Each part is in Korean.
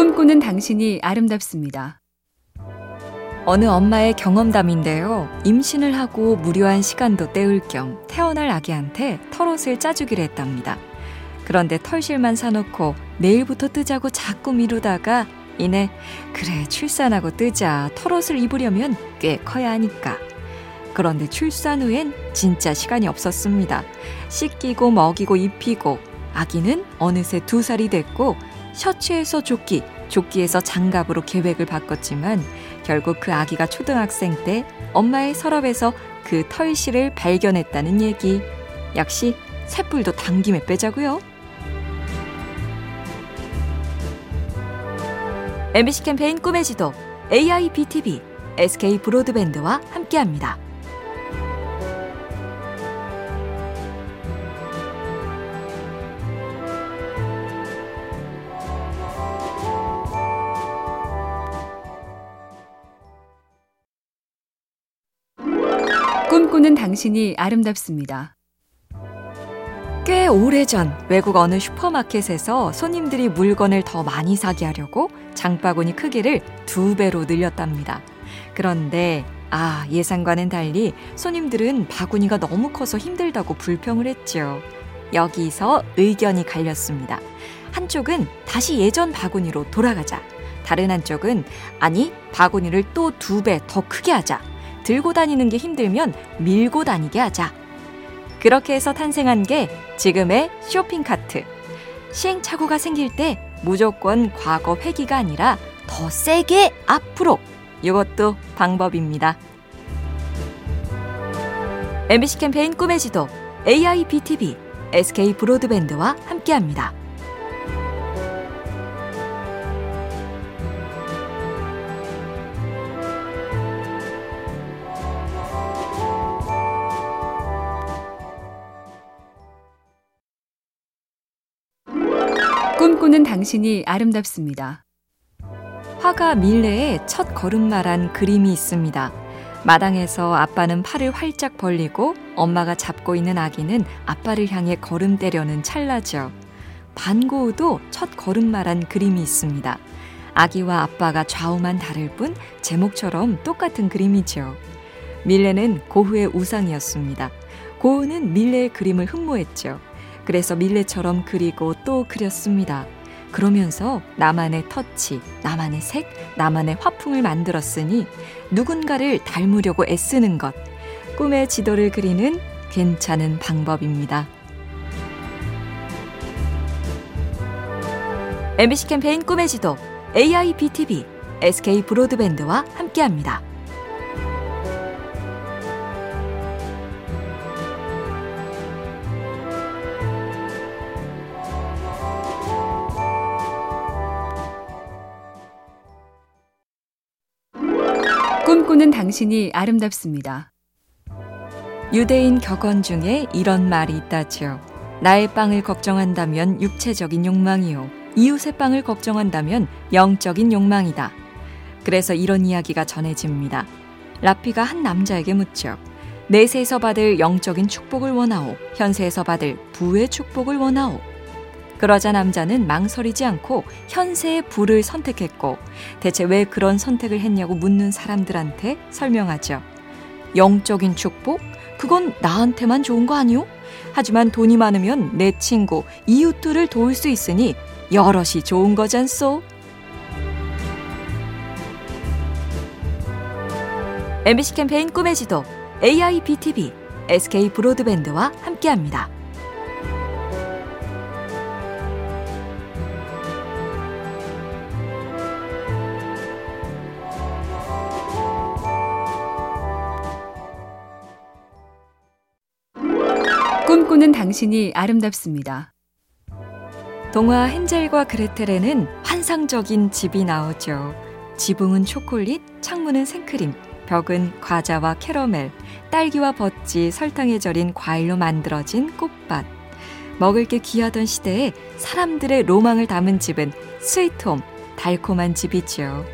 꿈꾸는 당신이 아름답습니다. 어느 엄마의 경험담인데요. 임신을 하고 무료한 시간도 때울 겸 태어날 아기한테 털옷을 짜주기로 했답니다. 그런데 털실만 사놓고 내일부터 뜨자고 자꾸 미루다가 이내 그래 출산하고 뜨자 털옷을 입으려면 꽤 커야 하니까 그런데 출산 후엔 진짜 시간이 없었습니다. 씻기고 먹이고 입히고 아기는 어느새 두 살이 됐고 셔츠에서 조끼, 조끼에서 장갑으로 계획을 바꿨지만 결국 그 아기가 초등학생 때 엄마의 서랍에서 그 털실을 발견했다는 얘기. 역시 쇳불도 당김에 빼자고요. MBC 캠페인 꿈의 지도 AIBTV SK 브로드밴드와 함께합니다. 꿈꾸는 당신이 아름답습니다. 꽤 오래전 외국 어느 슈퍼마켓에서 손님들이 물건을 더 많이 사게 하려고 장바구니 크기를 두 배로 늘렸답니다. 그런데 아, 예상과는 달리 손님들은 바구니가 너무 커서 힘들다고 불평을 했죠. 여기서 의견이 갈렸습니다. 한쪽은 다시 예전 바구니로 돌아가자. 다른 한쪽은 아니, 바구니를 또 두 배 더 크게 하자. 들고 다니는 게 힘들면 밀고 다니게 하자. 그렇게 해서 탄생한 게 지금의 쇼핑카트. 시행착오가 생길 때 무조건 과거 회기가 아니라 더 세게 앞으로. 이것도 방법입니다. MBC 캠페인 꿈의 지도 AIBTV SK 브로드밴드와 함께합니다. 꿈꾸는 당신이 아름답습니다. 화가 밀레의 첫 걸음마란 그림이 있습니다. 마당에서 아빠는 팔을 활짝 벌리고 엄마가 잡고 있는 아기는 아빠를 향해 걸음 때려는 찰나죠. 반고우도 첫 걸음마란 그림이 있습니다. 아기와 아빠가 좌우만 다를 뿐 제목처럼 똑같은 그림이죠. 밀레는 고흐의 우상이었습니다. 고흐는 밀레의 그림을 흠모했죠. 그래서 밀레처럼 그리고 또 그렸습니다. 그러면서 나만의 터치, 나만의 색, 나만의 화풍을 만들었으니 누군가를 닮으려고 애쓰는 것, 꿈의 지도를 그리는 괜찮은 방법입니다. MBC 캠페인 꿈의 지도 AIBTV SK 브로드밴드와 함께합니다. 꿈꾸는 당신이 아름답습니다. 유대인 격언 중에 이런 말이 있다지요. 나의 빵을 걱정한다면 육체적인 욕망이요. 이웃의 빵을 걱정한다면 영적인 욕망이다. 그래서 이런 이야기가 전해집니다. 라피가 한 남자에게 묻죠. 내세에서 받을 영적인 축복을 원하오. 현세에서 받을 부의 축복을 원하오. 그러자 남자는 망설이지 않고 현세의 부를 선택했고 대체 왜 그런 선택을 했냐고 묻는 사람들한테 설명하죠. 영적인 축복? 그건 나한테만 좋은 거 아니오? 하지만 돈이 많으면 내 친구, 이웃들을 도울 수 있으니 여럿이 좋은 거잖소. MBC 캠페인 꿈의 지도 AIBTV SK 브로드밴드와 함께합니다. 꿈꾸는 당신이 아름답습니다. 동화 헨젤과 그레텔에는 환상적인 집이 나오죠. 지붕은 초콜릿, 창문은 생크림, 벽은 과자와 캐러멜, 딸기와 버찌, 설탕에 절인 과일로 만들어진 꽃밭. 먹을 게 귀하던 시대에 사람들의 로망을 담은 집은 스위트홈, 달콤한 집이지요.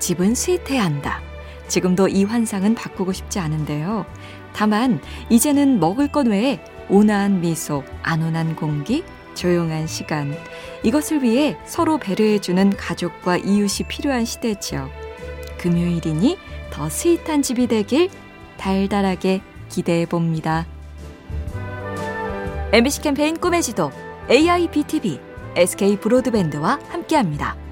집은 스윗해야 한다. 지금도 이 환상은 바꾸고 싶지 않은데요. 다만 이제는 먹을 것 외에 온화한 미소, 안온한 공기, 조용한 시간. 이것을 위해 서로 배려해주는 가족과 이웃이 필요한 시대죠. 금요일이니 더 스윗한 집이 되길 달달하게 기대해 봅니다. MBC 캠페인 꿈의 지도 AIBTV SK 브로드밴드와 함께합니다.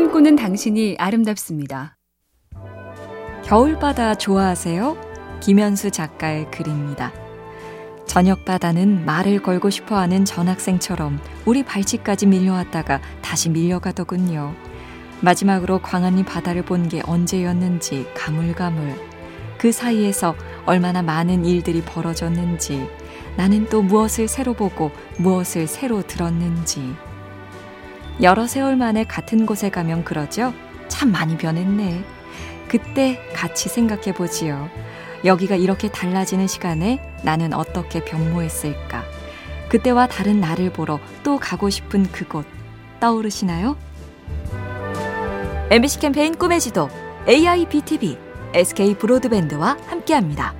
꿈꾸는 당신이 아름답습니다. 겨울바다 좋아하세요? 김현수 작가의 글입니다. 저녁바다는 말을 걸고 싶어 하는 전학생처럼 우리 발치까지 밀려왔다가 다시 밀려가더군요. 마지막으로 광안리 바다를 본 게 언제였는지 가물가물. 그 사이에서 얼마나 많은 일들이 벌어졌는지, 나는 또 무엇을 새로 보고 무엇을 새로 들었는지. 여러 세월 만에 같은 곳에 가면 그러죠? 참 많이 변했네. 그때 같이 생각해 보지요. 여기가 이렇게 달라지는 시간에 나는 어떻게 변모했을까? 그때와 다른 나를 보러 또 가고 싶은 그곳 떠오르시나요? MBC 캠페인 꿈의 지도 AIBTV SK 브로드밴드와 함께합니다.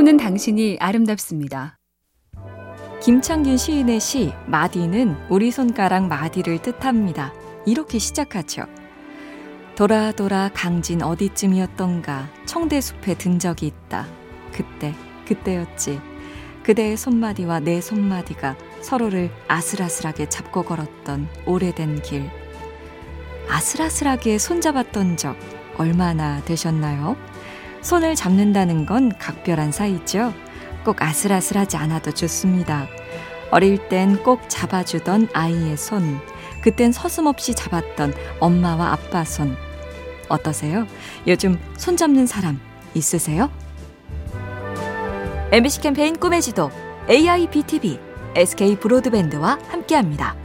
꿈꾸는 당신이 아름답습니다. 김창균 시인의 시 마디는 우리 손가락 마디를 뜻합니다. 이렇게 시작하죠. 돌아 돌아 강진 어디쯤이었던가 청대숲에 든 적이 있다. 그때 그때였지. 그대의 손마디와 내 손마디가 서로를 아슬아슬하게 잡고 걸었던 오래된 길. 아슬아슬하게 손잡았던 적 얼마나 되셨나요? 손을 잡는다는 건 각별한 사이죠. 꼭 아슬아슬하지 않아도 좋습니다. 어릴 땐 꼭 잡아주던 아이의 손, 그땐 서슴없이 잡았던 엄마와 아빠 손. 어떠세요? 요즘 손 잡는 사람 있으세요? MBC 캠페인 꿈의 지도 AIBTV SK 브로드밴드와 함께합니다.